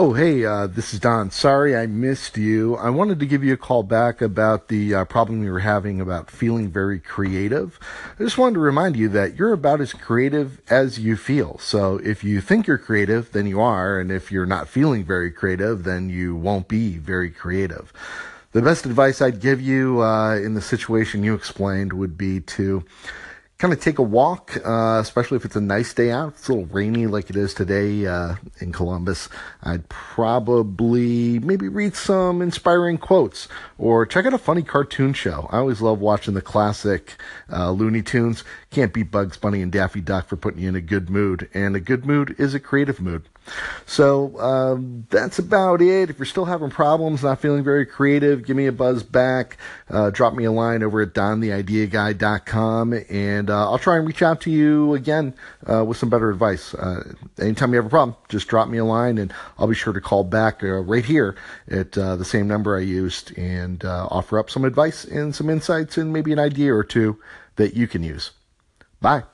Oh, hey, uh, this is Don. Sorry I missed you. I wanted to give you a call back about the uh, problem you were having about feeling very creative. I just wanted to remind you that you're about as creative as you feel. So if you think you're creative, then you are. And if you're not feeling very creative, then you won't be very creative. The best advice I'd give you uh, in the situation you explained would be to kind of take a walk, uh, especially if it's a nice day out. It's a little rainy like it is today uh, in Columbus. I'd probably maybe read some inspiring quotes or check out a funny cartoon show. I always love watching the classic uh, Looney Tunes. Can't beat Bugs Bunny and Daffy Duck for putting you in a good mood, and a good mood is a creative mood. So um, that's about it. If you're still having problems, not feeling very creative, give me a buzz back. Uh, drop me a line over at dontheideaguy.com, and uh, I'll try and reach out to you again uh, with some better advice. Uh, anytime you have a problem, just drop me a line, and I'll be sure to call back uh, right here at uh, the same number I used and offer up some advice and some insights and maybe an idea or two that you can use. Bye.